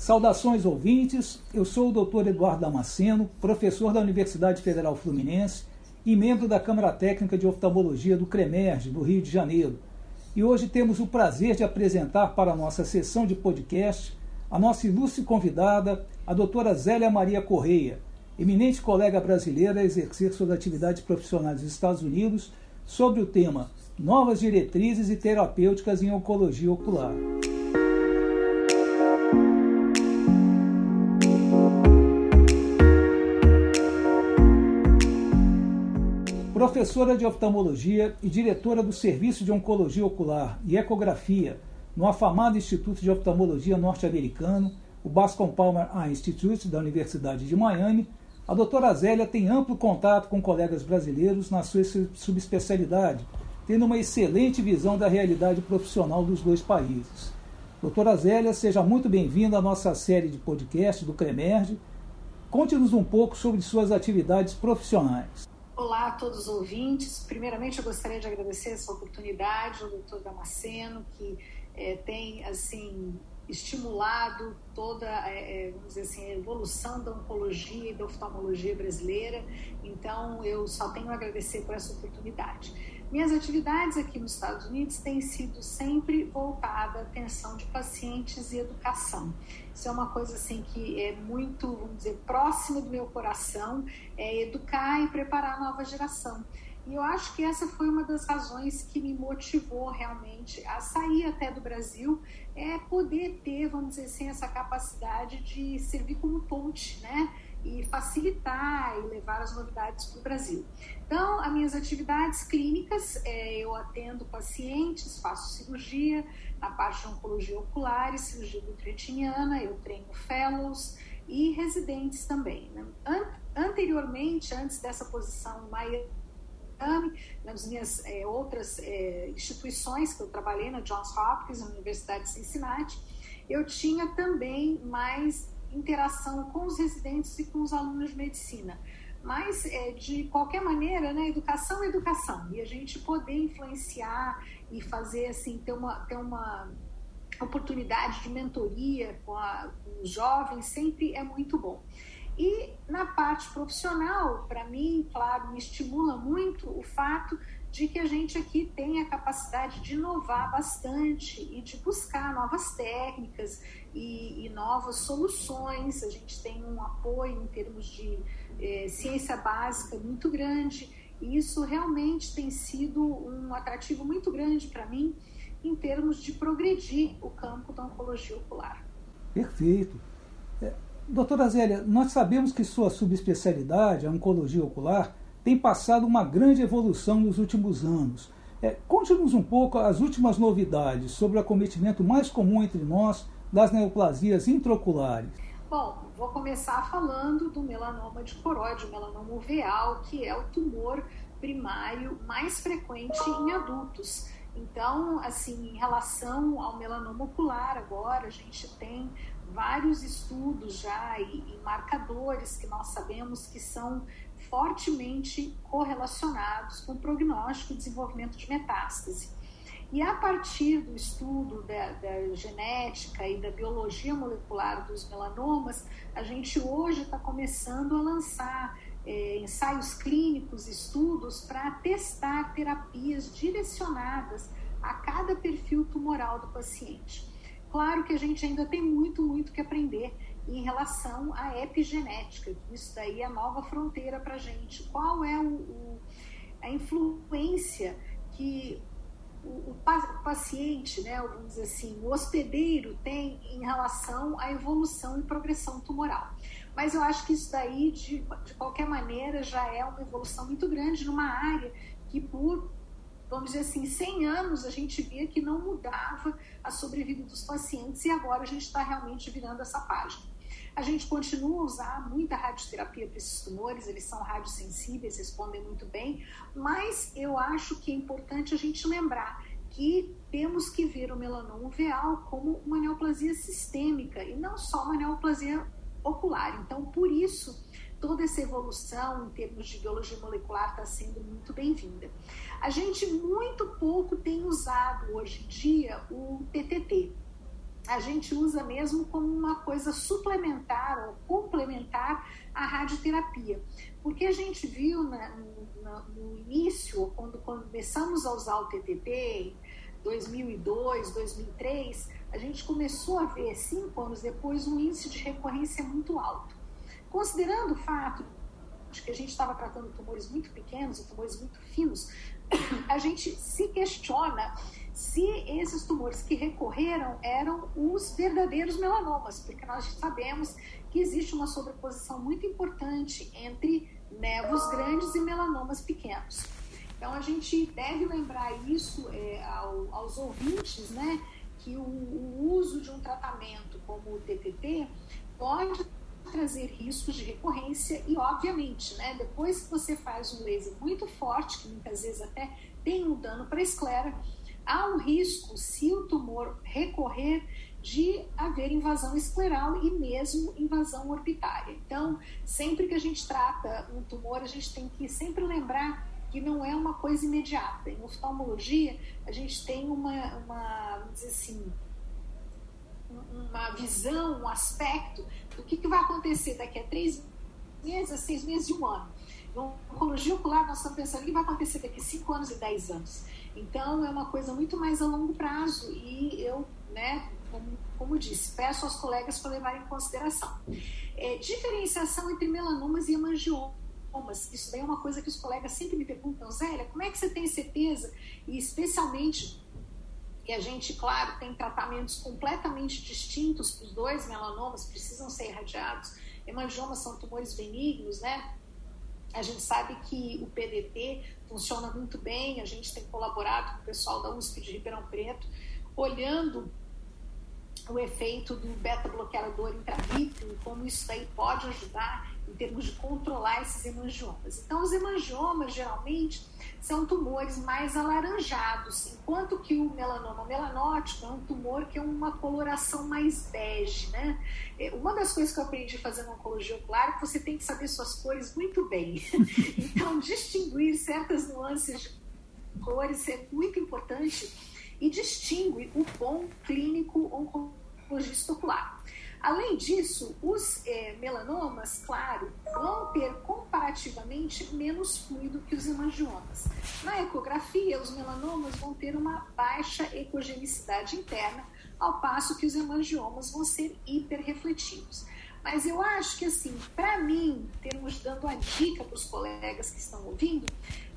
Saudações ouvintes, eu sou o Dr. Eduardo Damasceno, professor da Universidade Federal Fluminense e membro da Câmara Técnica de Oftalmologia do CREMERGE, do Rio de Janeiro. E hoje temos o prazer de apresentar para a nossa sessão de podcast a nossa ilustre convidada, a doutora Zélia Maria Correia, eminente colega brasileira a exercer suas atividades profissionais nos Estados Unidos, sobre o tema Novas Diretrizes e Terapêuticas em Oncologia Ocular. Professora de oftalmologia e diretora do Serviço de Oncologia Ocular e Ecografia no afamado Instituto de Oftalmologia Norte-Americano, o Bascom Palmer Eye Institute da Universidade de Miami, a doutora Zélia tem amplo contato com colegas brasileiros na sua subespecialidade, tendo uma excelente visão da realidade profissional dos dois países. Doutora Zélia, seja muito bem-vinda à nossa série de podcast do CREMERGE. Conte-nos um pouco sobre suas atividades profissionais. Olá a todos os ouvintes. Primeiramente, eu gostaria de agradecer essa oportunidade ao doutor Damasceno, que é, tem, assim, estimulado toda é, é, vamos dizer assim, a evolução da oncologia e da oftalmologia brasileira. Então, eu só tenho a agradecer por essa oportunidade. Minhas atividades aqui nos Estados Unidos têm sido sempre voltada à atenção de pacientes e educação. Isso é uma coisa assim que é muito, vamos dizer, próxima do meu coração, é educar e preparar a nova geração. E eu acho que essa foi uma das razões que me motivou realmente a sair até do Brasil, é poder ter, vamos dizer assim, essa capacidade de servir como ponte, né? e facilitar e levar as novidades para o Brasil. Então, as minhas atividades clínicas, é, eu atendo pacientes, faço cirurgia na parte de oncologia ocular e cirurgia retiniana, eu treino fellows e residentes também. Né? anteriormente, antes dessa posição em Miami, nas minhas é, outras é, instituições que eu trabalhei na Johns Hopkins, na Universidade de Cincinnati, eu tinha também mais interação com os residentes e com os alunos de medicina. Mas, é, de qualquer maneira, né, educação é educação. E a gente poder influenciar e fazer, assim, ter uma, ter uma oportunidade de mentoria com, a, com os jovens sempre é muito bom. E na parte profissional, para mim, claro, me estimula muito o fato de que a gente aqui tem a capacidade de inovar bastante e de buscar novas técnicas e, e novas soluções. A gente tem um apoio em termos de é, ciência básica muito grande e isso realmente tem sido um atrativo muito grande para mim em termos de progredir o campo da oncologia ocular. Perfeito. É, doutora Zélia, nós sabemos que sua subespecialidade, a oncologia ocular, tem passado uma grande evolução nos últimos anos. É, Conte-nos um pouco as últimas novidades sobre o acometimento mais comum entre nós das neoplasias intraoculares. Bom, vou começar falando do melanoma de coroide, o melanoma uveal, que é o tumor primário mais frequente em adultos. Então, assim, em relação ao melanoma ocular, agora a gente tem vários estudos já e, e marcadores que nós sabemos que são fortemente correlacionados com o prognóstico e desenvolvimento de metástase. E a partir do estudo da, da, genética e da biologia molecular dos melanomas, a gente hoje está começando a lançar é, ensaios clínicos, estudos para testar terapias direcionadas a cada perfil tumoral do paciente. Claro que a gente ainda tem muito, muito que aprender em relação à epigenética. Isso daí é a nova fronteira para a gente. Qual é o, o, a influência que o, paciente, né, vamos dizer assim, o hospedeiro tem em relação à evolução e progressão tumoral. Mas eu acho que isso daí, de, de qualquer maneira, já é uma evolução muito grande numa área que por vamos dizer assim, 100 anos a gente via que não mudava a sobrevida dos pacientes e agora a gente está realmente virando essa página. A gente continua a usar muita radioterapia para esses tumores, eles são radiosensíveis, respondem muito bem, mas eu acho que é importante a gente lembrar que temos que ver o melanoma uveal como uma neoplasia sistêmica e não só uma neoplasia ocular. Então, por isso, toda essa evolução em termos de biologia molecular está sendo muito bem-vinda. A gente muito pouco tem usado hoje em dia o TTT, a gente usa mesmo como uma coisa suplementar ou complementar à radioterapia. Porque a gente viu na, no, no início, quando, quando começamos a usar o TTP, 2002, 2003, a gente começou a ver, cinco anos depois, um índice de recorrência muito alto. Considerando o fato de que a gente estava tratando tumores muito pequenos e tumores muito finos, a gente se questiona se esses tumores que recorreram eram os verdadeiros melanomas, porque nós sabemos que existe uma sobreposição muito importante entre névoos grandes e melanomas pequenos. Então a gente deve lembrar isso é, ao, aos ouvintes, né, que o, o, uso de um tratamento como o TTT pode trazer riscos de recorrência e, obviamente, né, depois que você faz um laser muito forte, que muitas vezes até tem um dano para a esclera, há um risco, se o tumor recorrer, de haver invasão escleral e mesmo invasão orbitária. Então, sempre que a gente trata um tumor, a gente tem que sempre lembrar que não é uma coisa imediata. Em oftalmologia, a gente tem uma, uma vamos dizer assim, uma visão, um aspecto do que, que vai acontecer daqui a três meses, seis meses e um ano. Em oncologia ocular, nós estamos pensando o que vai acontecer daqui a cinco anos e dez anos. Então, é uma coisa muito mais a longo prazo e eu, né, como, como disse, peço aos colegas para levarem em consideração. É, diferenciação entre melanomas e hemangiomas mas isso daí é uma coisa que os colegas sempre me perguntam, Zélia, como é que você tem certeza? E especialmente que a gente, claro, tem tratamentos completamente distintos para os dois melanomas, precisam ser irradiados. Hemangiomas são tumores benignos, né? A gente sabe que o PDT funciona muito bem, a gente tem colaborado com o pessoal da USP de Ribeirão Preto, olhando o efeito do beta-bloqueador intravítrio e como isso daí pode ajudar em termos de controlar esses hemangiomas. Então, os hemangiomas, geralmente, são tumores mais alaranjados, enquanto que o melanoma melanótico é um tumor que é uma coloração mais bege, né? É, uma das coisas que eu aprendi fazendo oncologia ocular é que você tem que saber suas cores muito bem. Então, distinguir certas nuances de cores é muito importante e distingue o bom clínico oncologista ocular. Além disso, os é, melanomas, claro, vão ter comparativamente menos fluido que os hemangiomas. Na ecografia, os melanomas vão ter uma baixa ecogenicidade interna, ao passo que os hemangiomas vão ser hiperrefletivos. Mas eu acho que, assim, para mim, termos dando a dica para os colegas que estão ouvindo,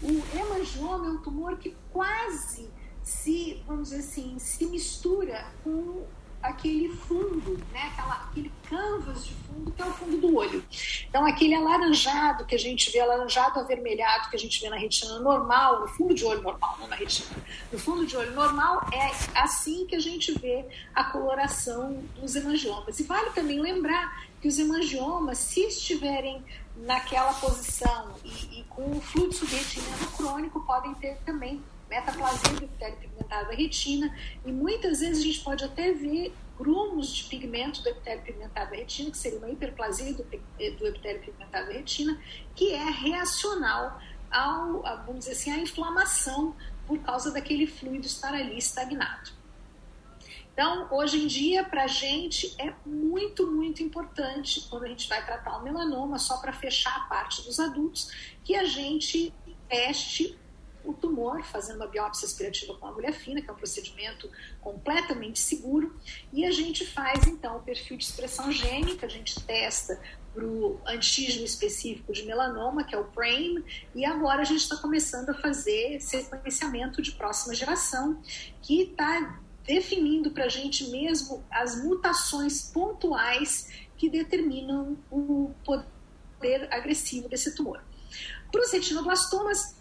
o hemangioma é um tumor que quase se, vamos dizer assim, se mistura com aquele fundo, né? Aquela, aquele canvas de fundo que é o fundo do olho. Então, aquele alaranjado que a gente vê, alaranjado avermelhado que a gente vê na retina normal, no fundo de olho normal, não na retina, no fundo de olho normal, é assim que a gente vê a coloração dos hemangiomas. E vale também lembrar que os hemangiomas, se estiverem naquela posição e, e com o fluxo de retina crônico, podem ter também metaplasia epitélio pigmentado da retina, e muitas vezes a gente pode até ver grumos de pigmento do epitélio pigmentado da retina, que seria uma hiperplasia do, do epitélio pigmentado da retina, que é reacional ao, vamos dizer assim, à inflamação por causa daquele fluido estar ali estagnado. Então, hoje em dia, para a gente é muito, muito importante, quando a gente vai tratar o melanoma, só para fechar a parte dos adultos, que a gente teste o tumor, fazendo uma biópsia aspirativa com agulha fina, que é um procedimento completamente seguro, e a gente faz então o perfil de expressão gênica, a gente testa para o antígeno específico de melanoma, que é o PRAME, e agora a gente está começando a fazer sequenciamento de próxima geração, que está definindo para a gente mesmo as mutações pontuais que determinam o poder agressivo desse tumor. Para os retinoblastomas,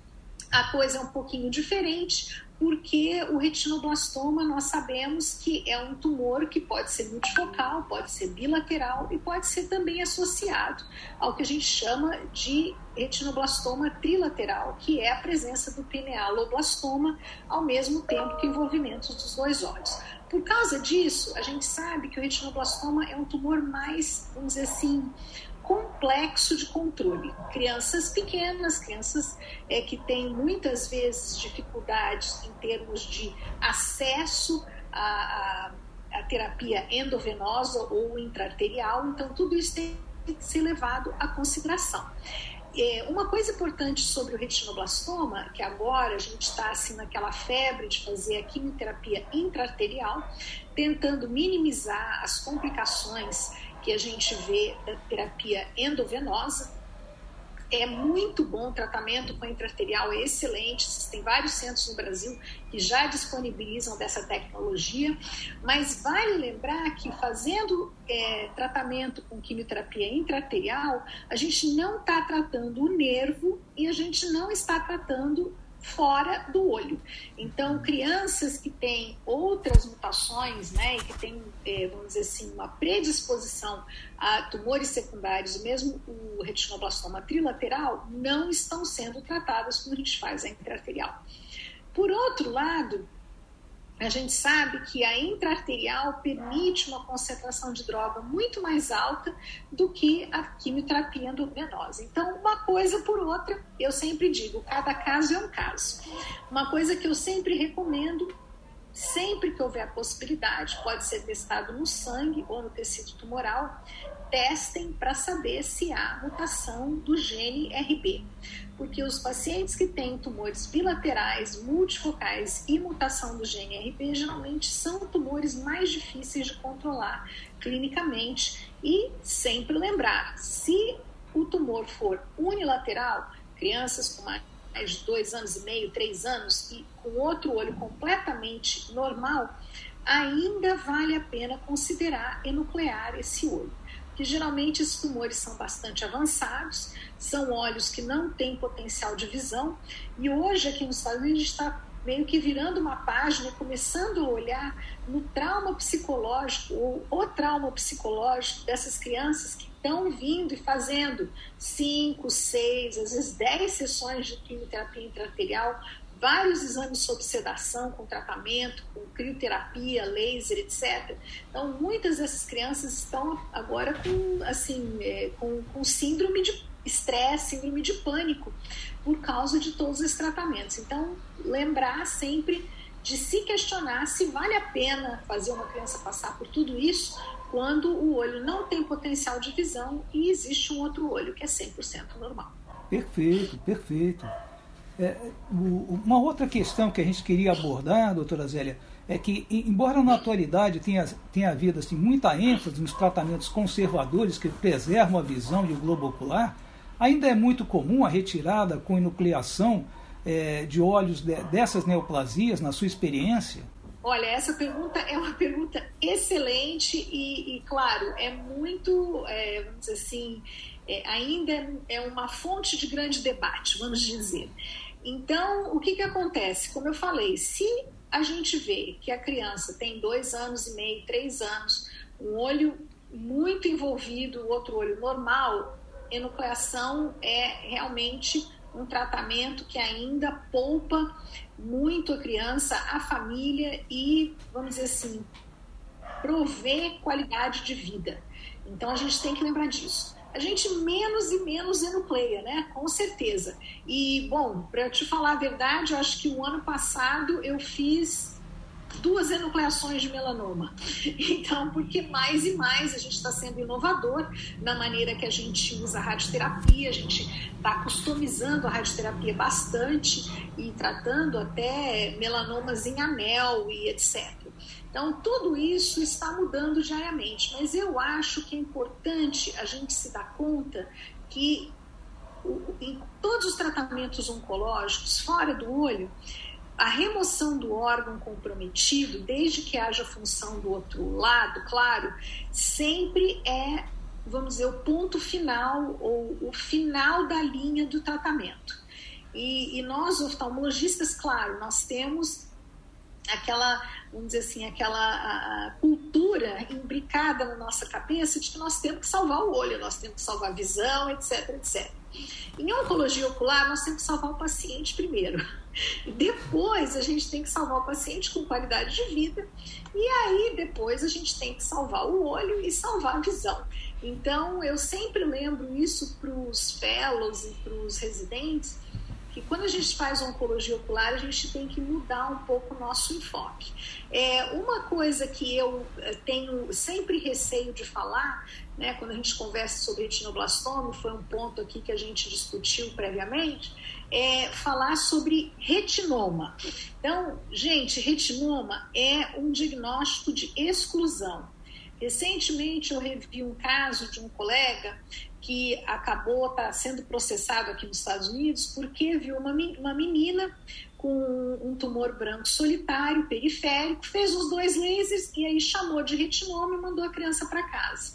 a coisa é um pouquinho diferente, porque o retinoblastoma nós sabemos que é um tumor que pode ser multifocal, pode ser bilateral e pode ser também associado ao que a gente chama de retinoblastoma trilateral, que é a presença do pinealoblastoma ao mesmo tempo que o envolvimento dos dois olhos. Por causa disso, a gente sabe que o retinoblastoma é um tumor mais, vamos dizer assim, complexo de controle. Crianças pequenas, crianças é, que têm muitas vezes dificuldades em termos de acesso a, a a terapia endovenosa ou intraarterial, então tudo isso tem que ser levado à consideração. É, uma coisa importante sobre o retinoblastoma, que agora a gente está assim naquela febre de fazer a quimioterapia intraarterial, tentando minimizar as complicações que a gente vê da terapia endovenosa, é muito bom, o tratamento com intraarterial é excelente, tem vários centros no Brasil que já disponibilizam dessa tecnologia, mas vale lembrar que fazendo é, tratamento com quimioterapia intraarterial, a gente não está tratando o nervo e a gente não está tratando fora do olho. Então, crianças que têm outras mutações, né, e que têm, é, vamos dizer assim, uma predisposição a tumores secundários, mesmo o retinoblastoma trilateral, não estão sendo tratadas quando a gente faz a intraarterial. Por outro lado, a gente sabe que a intraarterial permite uma concentração de droga muito mais alta do que a quimioterapia endovenosa. Então, uma coisa por outra, eu sempre digo, cada caso é um caso. Uma coisa que eu sempre recomendo, sempre que houver a possibilidade, pode ser testado no sangue ou no tecido tumoral, testem para saber se há mutação do gene RB porque os pacientes que têm tumores bilaterais, multifocais e mutação do GNRP geralmente são tumores mais difíceis de controlar clinicamente. E sempre lembrar, se o tumor for unilateral, crianças com mais de dois anos e meio, três anos e com outro olho completamente normal, ainda vale a pena considerar enuclear esse olho que geralmente esses tumores são bastante avançados, são olhos que não têm potencial de visão, e hoje aqui nos Estados Unidos a gente está meio que virando uma página começando a olhar no trauma psicológico ou o trauma psicológico dessas crianças que estão vindo e fazendo cinco, seis, às vezes dez sessões de quimioterapia intraarterial vários exames sob sedação, com tratamento, com crioterapia, laser, etc. Então, muitas dessas crianças estão agora com, assim, é, com, com síndrome de estresse, síndrome de pânico, por causa de todos esses tratamentos. Então, lembrar sempre de se questionar se vale a pena fazer uma criança passar por tudo isso quando o olho não tem potencial de visão e existe um outro olho que é 100% normal. Perfeito, perfeito. É, o, uma outra questão que a gente queria abordar, doutora Zélia, é que, embora na atualidade tenha, tenha havido assim, muita ênfase nos tratamentos conservadores que preservam a visão e o globo ocular, ainda é muito comum a retirada com enucleação é, de olhos de, dessas neoplasias, na sua experiência? Olha, essa pergunta é uma pergunta excelente e, e claro, é muito, é, vamos dizer assim, é, ainda é uma fonte de grande debate, vamos dizer. Então, o que, que acontece? Como eu falei, se a gente vê que a criança tem dois anos e meio, três anos, um olho muito envolvido, o outro olho normal, enucleação é realmente um tratamento que ainda poupa muito a criança, a família e, vamos dizer assim, prover qualidade de vida. Então a gente tem que lembrar disso a gente menos e menos enucleia, né? Com certeza. E, bom, para te falar a verdade, eu acho que o ano passado eu fiz duas enucleações de melanoma. Então, porque mais e mais a gente está sendo inovador na maneira que a gente usa a radioterapia, a gente está customizando a radioterapia bastante e tratando até melanomas em anel e etc. Então, tudo isso está mudando diariamente, mas eu acho que é importante a gente se dar conta que em todos os tratamentos oncológicos, fora do olho, a remoção do órgão comprometido, desde que haja função do outro lado, claro, sempre é, vamos dizer, o ponto final ou o final da linha do tratamento. E, e nós, oftalmologistas, claro, nós temos aquela, vamos dizer assim, aquela cultura imbricada na nossa cabeça de que nós temos que salvar o olho, nós temos que salvar a visão, etc, etc. Em oncologia ocular, nós temos que salvar o paciente primeiro. Depois, a gente tem que salvar o paciente com qualidade de vida. E aí, depois, a gente tem que salvar o olho e salvar a visão. Então, eu sempre lembro isso para os fellows e para os residentes, que quando a gente faz oncologia ocular, a gente tem que mudar um pouco o nosso enfoque. É, uma coisa que eu eh, tenho sempre receio de falar, né, quando a gente conversa sobre retinoblastoma, foi um ponto aqui que a gente discutiu previamente, é falar sobre retinoma. Então, gente, retinoma é um diagnóstico de exclusão. Recentemente eu revi um caso de um colega que acabou tá sendo processado aqui nos Estados Unidos porque viu uma, uma menina com um tumor branco solitário, periférico, fez os dois lasers e aí chamou de retinoma e mandou a criança para casa.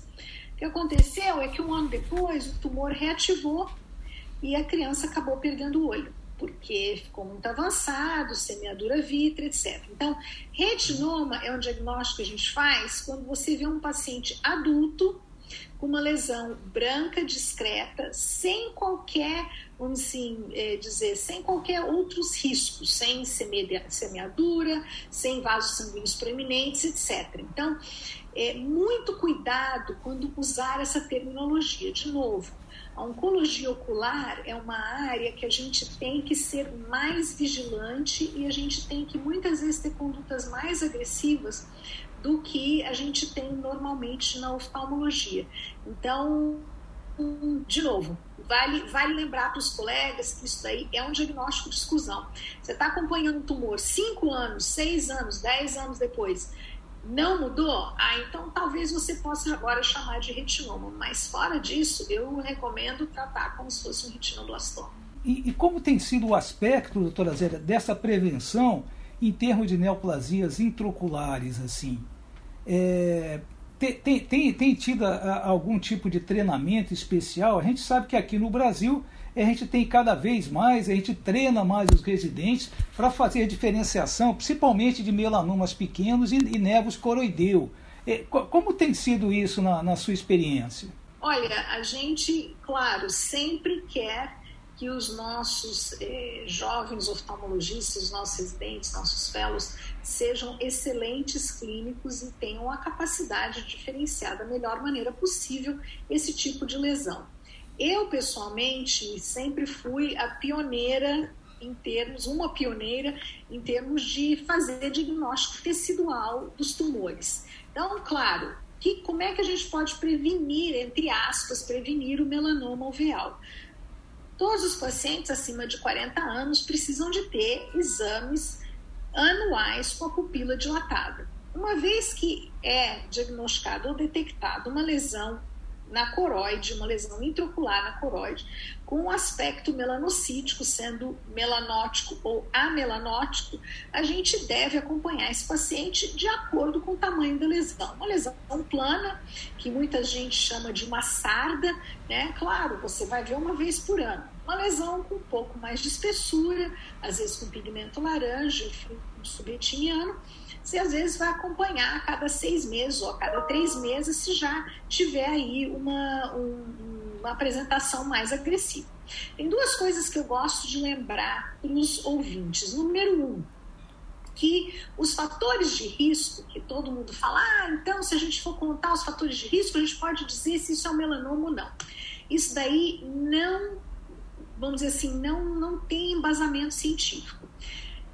O que aconteceu é que um ano depois o tumor reativou e a criança acabou perdendo o olho, porque ficou muito avançado, semeadura vítrea, etc. Então, retinoma é um diagnóstico que a gente faz quando você vê um paciente adulto com uma lesão branca discreta, sem qualquer, vamos assim é, dizer, sem qualquer outros riscos, sem semeadura, sem vasos sanguíneos proeminentes, etc. Então, é, muito cuidado quando usar essa terminologia. De novo, a oncologia ocular é uma área que a gente tem que ser mais vigilante e a gente tem que muitas vezes ter condutas mais agressivas do que a gente tem normalmente na oftalmologia. Então, de novo, vale, vale lembrar para os colegas que isso daí é um diagnóstico de exclusão. Você está acompanhando um tumor 5 anos, 6 anos, 10 anos depois, não mudou? Ah, então talvez você possa agora chamar de retinoma, mas fora disso, eu recomendo tratar como se fosse um retinoblastoma. E, e como tem sido o aspecto, doutora Zélia, dessa prevenção em termos de neoplasias intraoculares, assim, é, tem, tem, tem, tido a, algum tipo de treinamento especial? A gente sabe que aqui no Brasil a gente tem cada vez mais, a gente treina mais os residentes para fazer diferenciação, principalmente de melanomas pequenos e, e nevos coroideu. É, como tem sido isso na, na sua experiência? Olha, a gente, claro, sempre quer que os nossos eh, jovens oftalmologistas, os nossos residentes, nossos fellows, sejam excelentes clínicos e tenham a capacidade de diferenciar da melhor maneira possível esse tipo de lesão. Eu, pessoalmente, sempre fui a pioneira em termos, uma pioneira em termos de fazer diagnóstico tecidual dos tumores. Então, claro, que, como é que a gente pode prevenir, entre aspas, prevenir o melanoma alveal? Todos os pacientes acima de 40 anos precisam de ter exames anuais com a pupila dilatada. Uma vez que é diagnosticado ou detectado uma lesão na coroide, uma lesão intraocular na coroide, com um aspecto melanocítico, sendo melanótico ou amelanótico, a gente deve acompanhar esse paciente de acordo com o tamanho da lesão. Uma lesão plana, que muita gente chama de uma sarda, né? Claro, você vai ver uma vez por ano. Uma lesão com um pouco mais de espessura, às vezes com pigmento laranja, subretiniano, você às vezes vai acompanhar a cada seis meses ou a cada três meses se já tiver aí uma, um, uma apresentação mais agressiva. Tem duas coisas que eu gosto de lembrar para os ouvintes. Número um, que os fatores de risco, que todo mundo fala, ah, então se a gente for contar os fatores de risco, a gente pode dizer se isso é um melanoma ou não. Isso daí não, vamos dizer assim, não, não tem embasamento científico.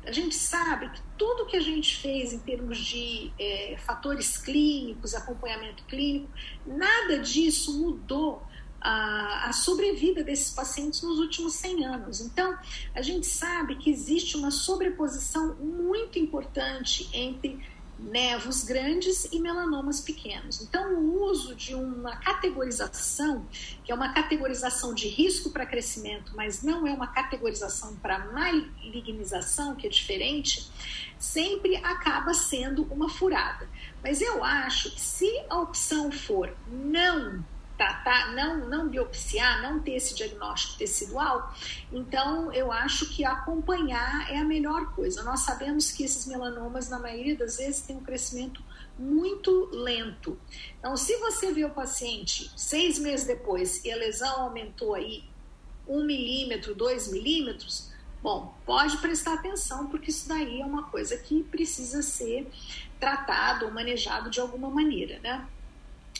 A gente sabe que tudo que a gente fez em termos de é, fatores clínicos, acompanhamento clínico, nada disso mudou a, a, sobrevida desses pacientes nos últimos 100 anos. Então, a gente sabe que existe uma sobreposição muito importante entre nevos grandes e melanomas pequenos. Então, o uso de uma categorização, que é uma categorização de risco para crescimento, mas não é uma categorização para malignização, que é diferente, sempre acaba sendo uma furada. Mas eu acho que se a opção for não tratar, não, não biopsiar, não ter esse diagnóstico tecidual, então eu acho que acompanhar é a melhor coisa. Nós sabemos que esses melanomas, na maioria das vezes, têm um crescimento muito lento. Então, se você vê o paciente seis meses depois e a lesão aumentou aí um milímetro, dois milímetros, bom, pode prestar atenção, porque isso daí é uma coisa que precisa ser tratado ou manejado de alguma maneira, né?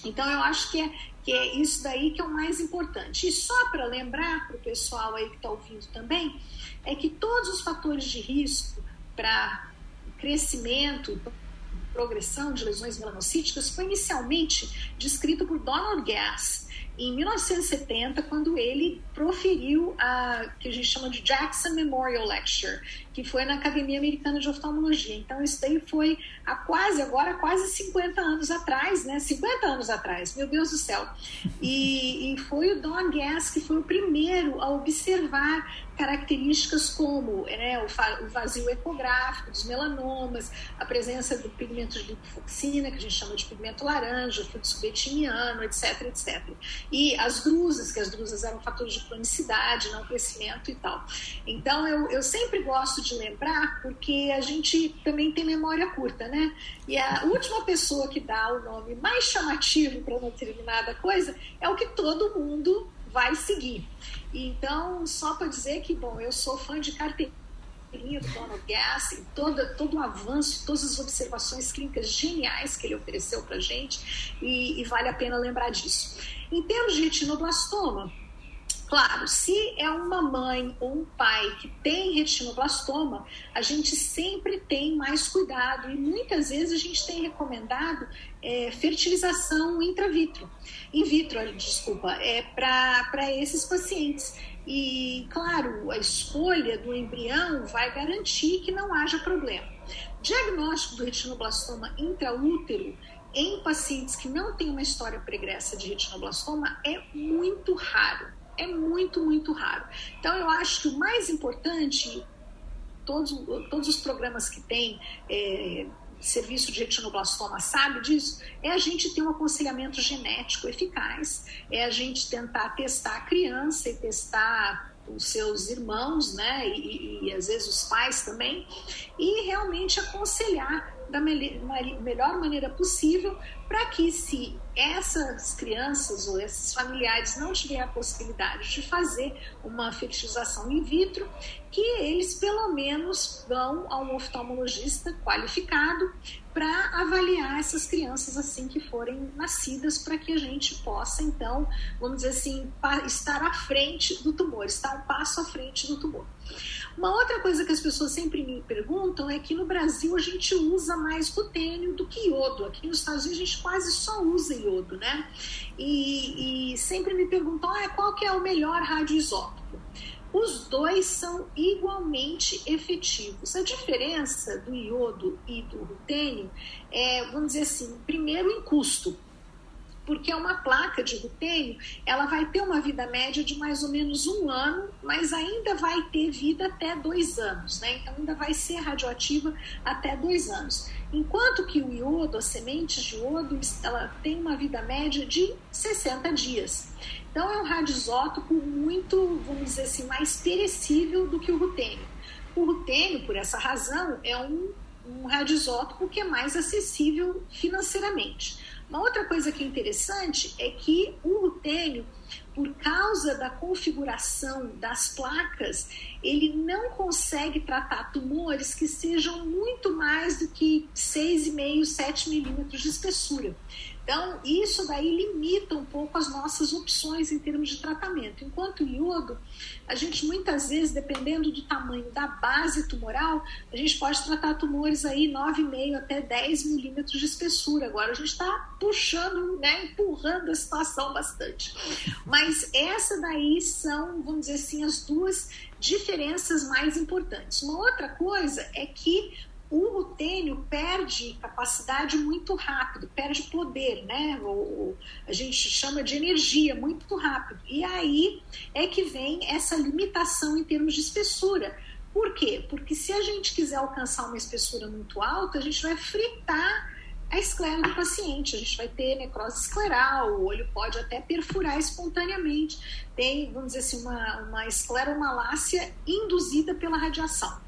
Então, eu acho que é, que é isso daí que é o mais importante. E só para lembrar para o pessoal aí que está ouvindo também, é que todos os fatores de risco para crescimento, progressão de lesões melanocíticas foi inicialmente descrito por Donald Gass em 1970, quando ele proferiu a que a gente chama de Jackson Memorial Lecture, que foi na Academia Americana de Oftalmologia. Então, isso daí foi há quase, agora quase 50 anos atrás, né? 50 anos atrás, meu Deus do céu. E, e foi o Don Gass que foi o primeiro a observar características como né, o vazio ecográfico dos melanomas, a presença do pigmento de lipofoxina, que a gente chama de pigmento laranja, o fluxo betiniano, etc, etc. E as drusas, que as drusas eram fatores de cronicidade, não crescimento e tal. Então, eu, eu sempre gosto de lembrar, porque a gente também tem memória curta, né? E a última pessoa que dá o nome mais chamativo para uma determinada coisa é o que todo mundo vai seguir. Então, só para dizer que, bom, eu sou fã de carteirinha Donald Gass, e todo, todo o avanço, todas as observações clínicas geniais que ele ofereceu para gente, e, e vale a pena lembrar disso. Em termos de retinoblastoma, Claro, se é uma mãe ou um pai que tem retinoblastoma, a gente sempre tem mais cuidado e muitas vezes a gente tem recomendado é, fertilização intravitro, in vitro, desculpa, é, para esses pacientes. E, claro, a escolha do embrião vai garantir que não haja problema. Diagnóstico do retinoblastoma intraútero em pacientes que não têm uma história pregressa de retinoblastoma é muito raro é muito, muito raro. Então, eu acho que o mais importante, todos, todos os programas que têm é, serviço de retinoblastoma sabe disso, é a gente ter um aconselhamento genético eficaz, é a gente tentar testar a criança e testar os seus irmãos, né, e, e, às vezes os pais também, e realmente aconselhar da melhor maneira possível para que se essas crianças ou esses familiares não tiverem a possibilidade de fazer uma fertilização in vitro, que eles pelo menos vão a um oftalmologista qualificado para avaliar essas crianças assim que forem nascidas, para que a gente possa, então, vamos dizer assim, estar à frente do tumor, estar um passo à frente do tumor. Uma outra coisa que as pessoas sempre me perguntam é que no Brasil a gente usa mais rutênio do que iodo. Aqui nos Estados Unidos a gente quase só usa iodo, né? E, e sempre me perguntam ah, qual que é o melhor radioisótopo. Os dois são igualmente efetivos. A diferença do iodo e do rutênio é, vamos dizer assim, primeiro em custo porque é uma placa de rutênio, ela vai ter uma vida média de mais ou menos um ano, mas ainda vai ter vida até dois anos, né? Então ainda vai ser radioativa até dois anos. Enquanto que o iodo, as sementes de iodo, ela tem uma vida média de 60 dias. Então é um radioisótopo muito, vamos dizer assim, mais perecível do que o rutênio. O rutênio, por essa razão, é um, um radioisótopo que é mais acessível financeiramente. Uma outra coisa que é interessante é que o rutênio, por causa da configuração das placas, ele não consegue tratar tumores que sejam muito mais do que 6,5, 7 milímetros de espessura. Então, isso daí limita um pouco as nossas opções em termos de tratamento. Enquanto o iodo, a gente muitas vezes, dependendo do tamanho da base tumoral, a gente pode tratar tumores aí 9,5 até 10 milímetros de espessura. Agora a gente está puxando, né, empurrando a situação bastante. Mas essa daí são, vamos dizer assim, as duas diferenças mais importantes. Uma outra coisa é que o rutênio perde capacidade muito rápido, perde poder, né? O, a gente chama de energia muito rápido. E aí é que vem essa limitação em termos de espessura. Por quê? Porque se a gente quiser alcançar uma espessura muito alta, a gente vai fritar a esclera do paciente. A gente vai ter necrose escleral, o olho pode até perfurar espontaneamente. Tem, vamos dizer assim, uma, uma escleromalácia induzida pela radiação.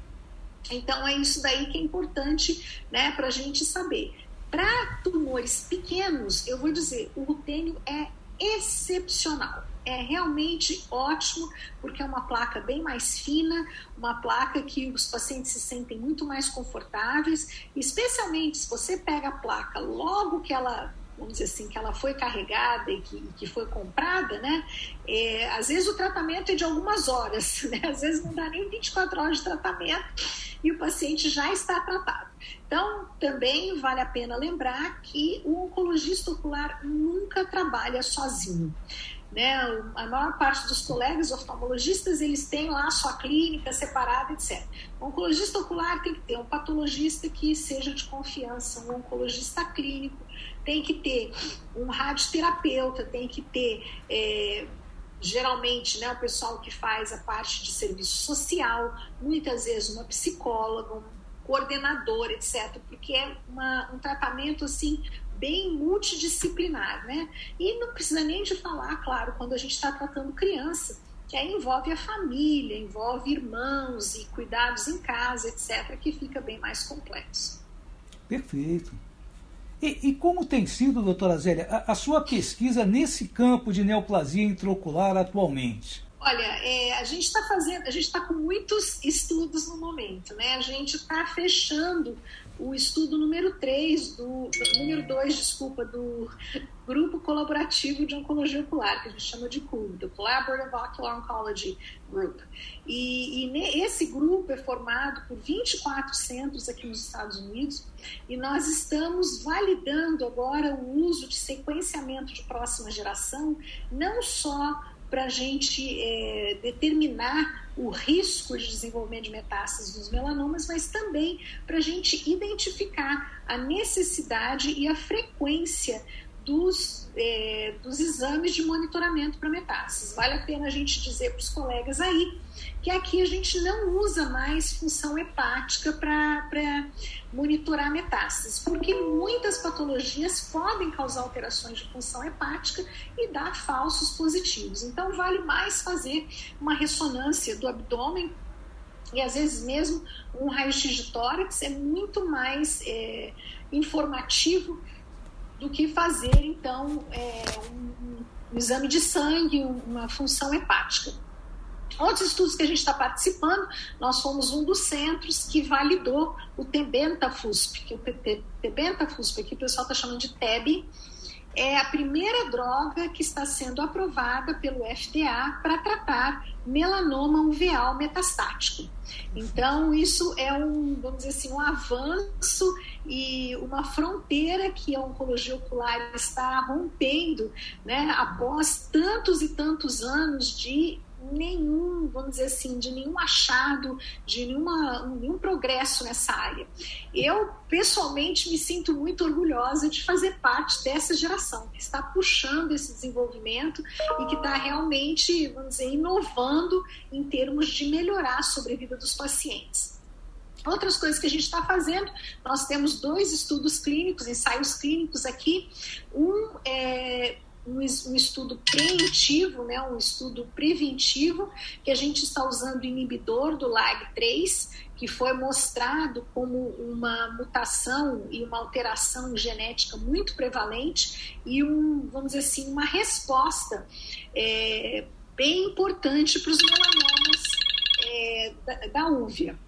Então, é isso daí que é importante né, para a gente saber. Para tumores pequenos, eu vou dizer, o rutênio é excepcional. É realmente ótimo, porque é uma placa bem mais fina, uma placa que os pacientes se sentem muito mais confortáveis, especialmente se você pega a placa logo que ela vamos dizer assim, que ela foi carregada e que, que foi comprada, né? É, às vezes o tratamento é de algumas horas, né? Às vezes não dá nem 24 horas de tratamento e o paciente já está tratado. Então, também vale a pena lembrar que o oncologista ocular nunca trabalha sozinho. Né? A maior parte dos colegas oftalmologistas, eles têm lá a sua clínica separada, etc. O oncologista ocular tem que ter um patologista que seja de confiança, um oncologista clínico, tem que ter um radioterapeuta, tem que ter... É, geralmente né, o pessoal que faz a parte de serviço social, muitas vezes uma psicóloga, um coordenador, etc., porque é uma, um tratamento assim bem multidisciplinar, né? E não precisa nem de falar, claro, quando a gente está tratando criança, que aí envolve a família, envolve irmãos e cuidados em casa, etc., que fica bem mais complexo. Perfeito. E, e, como tem sido, doutora Zélia, a, a, sua pesquisa nesse campo de neoplasia intraocular atualmente? Olha, é, a gente está fazendo, a gente está com muitos estudos no momento, né? A gente está fechando o estudo número 3, do, número 2, desculpa, do Grupo Colaborativo de Oncologia Ocular, que a gente chama de CUB, do Collaborative Ocular Oncology Group. E, e esse grupo é formado por 24 centros aqui nos Estados Unidos e nós estamos validando agora o uso de sequenciamento de próxima geração, não só para a gente é, determinar o risco de desenvolvimento de metástases nos melanomas, mas também para a gente identificar a necessidade e a frequência dos, é, dos exames de monitoramento para metástases. Vale a pena a gente dizer para os colegas aí que aqui a gente não usa mais função hepática para monitorar metástases, porque muitas patologias podem causar alterações de função hepática e dar falsos positivos. Então, vale mais fazer uma ressonância do abdômen e às vezes mesmo um raio-x de tórax é muito mais é, informativo do que fazer então é, um, um, exame de sangue, uma função hepática. Outros estudos que a gente está participando, nós fomos um dos centros que validou o Tebentafusp, que o Tebentafusp, aqui o pessoal está chamando de TEB, é a primeira droga que está sendo aprovada pelo FDA para tratar melanoma uveal metastático. Então, isso é um, vamos dizer assim, um avanço e uma fronteira que a oncologia ocular está rompendo, né, após tantos e tantos anos de nenhum, vamos dizer assim, de nenhum achado, de nenhuma, nenhum progresso nessa área. Eu, pessoalmente, me sinto muito orgulhosa de fazer parte dessa geração que está puxando esse desenvolvimento e que está realmente, vamos dizer, inovando em termos de melhorar a sobrevida dos pacientes. Outras coisas que a gente está fazendo, nós temos dois estudos clínicos, ensaios clínicos aqui. Um é um, estudo preventivo, né, um estudo preventivo, que a gente está usando inibidor do LAG3, que foi mostrado como uma mutação e uma alteração genética muito prevalente e um, vamos dizer assim, uma resposta é, bem importante para os melanomas é, da, da.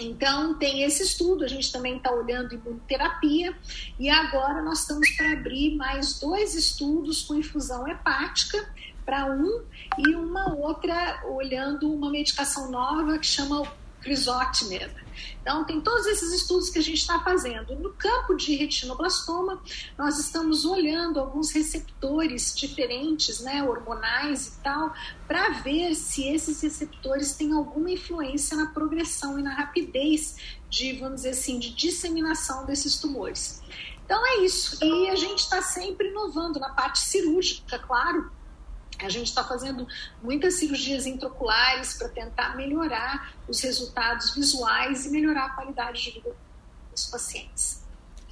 Então, tem esse estudo, a gente também está olhando imunoterapia, e agora nós estamos para abrir mais dois estudos com infusão hepática para um, e uma outra olhando uma medicação nova que chama crizotinib. Então, tem todos esses estudos que a gente está fazendo. No campo de retinoblastoma, nós estamos olhando alguns receptores diferentes, né, hormonais e tal, para ver se esses receptores têm alguma influência na progressão e na rapidez de, vamos dizer assim, de disseminação desses tumores. Então é isso. E a gente está sempre inovando na parte cirúrgica, claro, a gente está fazendo muitas cirurgias intraoculares para tentar melhorar os resultados visuais e melhorar a qualidade de vida dos pacientes.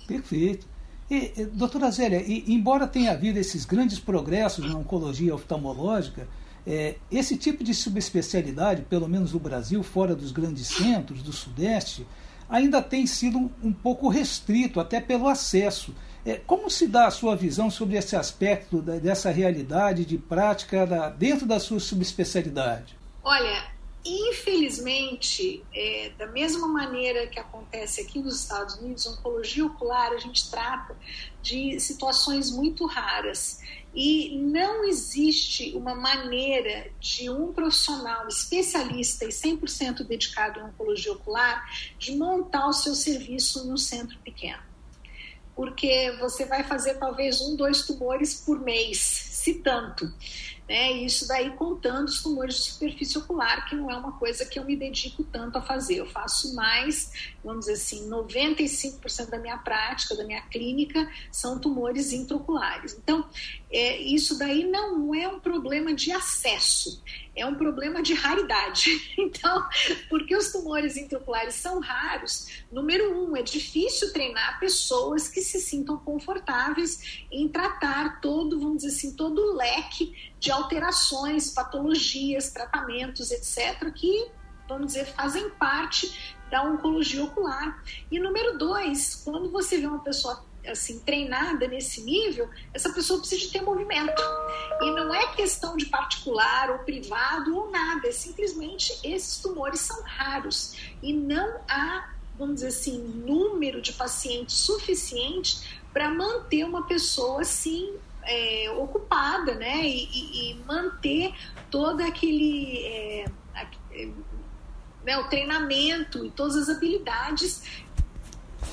Perfeito. E, doutora Zélia, e, embora tenha havido esses grandes progressos na oncologia oftalmológica, é, esse tipo de subespecialidade, pelo menos no Brasil, fora dos grandes centros do Sudeste, ainda tem sido um, pouco restrito, até pelo acesso. É, como se dá a sua visão sobre esse aspecto dessa realidade de prática dentro da sua subespecialidade? Olha, Infelizmente, é, da mesma maneira que acontece aqui nos Estados Unidos, oncologia ocular, a gente trata de situações muito raras. E não existe uma maneira de um profissional especialista e 100% dedicado à oncologia ocular de montar o seu serviço no centro pequeno. Porque você vai fazer talvez um, dois tumores por mês, se tanto né? Isso daí contando os tumores de superfície ocular, que não é uma coisa que eu me dedico tanto a fazer. Eu faço mais, vamos dizer assim, 95% da minha prática, da minha clínica, são tumores intraoculares. Então, é, isso daí não é um problema de acesso, é um problema de raridade. Então, porque os tumores intraoculares são raros, número um, é difícil treinar pessoas que se sintam confortáveis em tratar todo, vamos dizer assim, todo o leque de alterações, patologias, tratamentos, etc., que, vamos dizer, fazem parte da oncologia ocular. E número dois, quando você vê uma pessoa assim treinada nesse nível, essa pessoa precisa de ter movimento. E não é questão de particular ou privado ou nada, é simplesmente esses tumores são raros e não há, vamos dizer assim, número de pacientes suficiente para manter uma pessoa assim é, ocupada, né? E, e, manter todo aquele é, é, né, o treinamento e todas as habilidades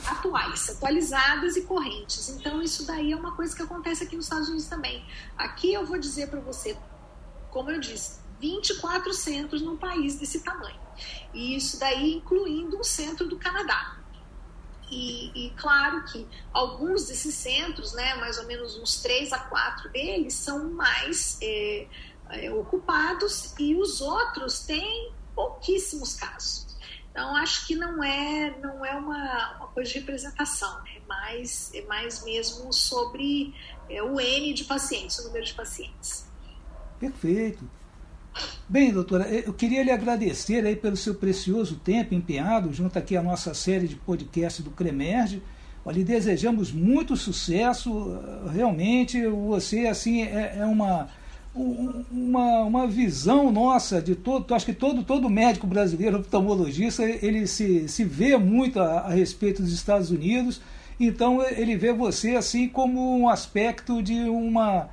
atuais, atualizadas e correntes. Então isso daí é uma coisa que acontece aqui nos Estados Unidos também. Aqui eu vou dizer para você, como eu disse, 24 centros num país desse tamanho. E isso daí incluindo um centro do Canadá. E, e, claro que alguns desses centros, né, mais ou menos uns três a quatro deles, são mais é, é, ocupados e os outros têm pouquíssimos casos. Então acho que não é não é uma, uma coisa de representação, é mais é mais mesmo sobre é, o n de pacientes, o número de pacientes. Perfeito. Bem, doutora, eu queria lhe agradecer aí pelo seu precioso tempo empenhado junto aqui à nossa série de podcast do Cremerge. Lhe desejamos muito sucesso. Realmente, você assim é, é uma, uma, uma visão nossa de todo. Acho que todo, todo médico brasileiro, oftalmologista, ele se, se vê muito a, a respeito dos Estados Unidos. Então, ele vê você assim como um aspecto de uma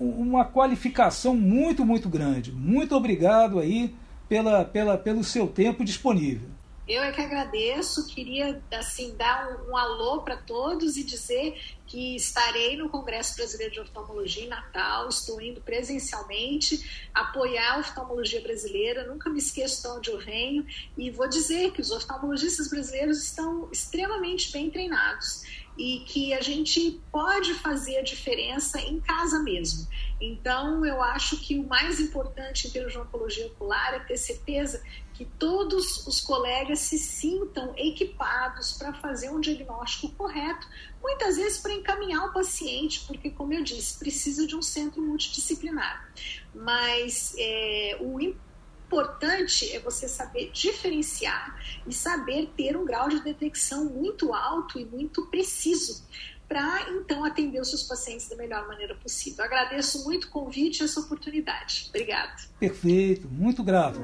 uma qualificação muito, muito grande. Muito obrigado aí pela, pela, pelo seu tempo disponível. Eu é que agradeço, queria assim dar um, um alô para todos e dizer que estarei no Congresso Brasileiro de Oftalmologia em Natal, estou indo presencialmente apoiar a oftalmologia brasileira, nunca me esqueço de onde eu venho e vou dizer que os oftalmologistas brasileiros estão extremamente bem treinados e que a gente pode fazer a diferença em casa mesmo. Então, eu acho que o mais importante em termos de oncologia ocular é ter certeza que todos os colegas se sintam equipados para fazer um diagnóstico correto, muitas vezes para encaminhar o paciente, porque, como eu disse, precisa de um centro multidisciplinar. Mas é, o importante é você saber diferenciar e saber ter um grau de detecção muito alto e muito preciso para então atender os seus pacientes da melhor maneira possível. Agradeço muito o convite e essa oportunidade. Obrigada. Perfeito, muito grato.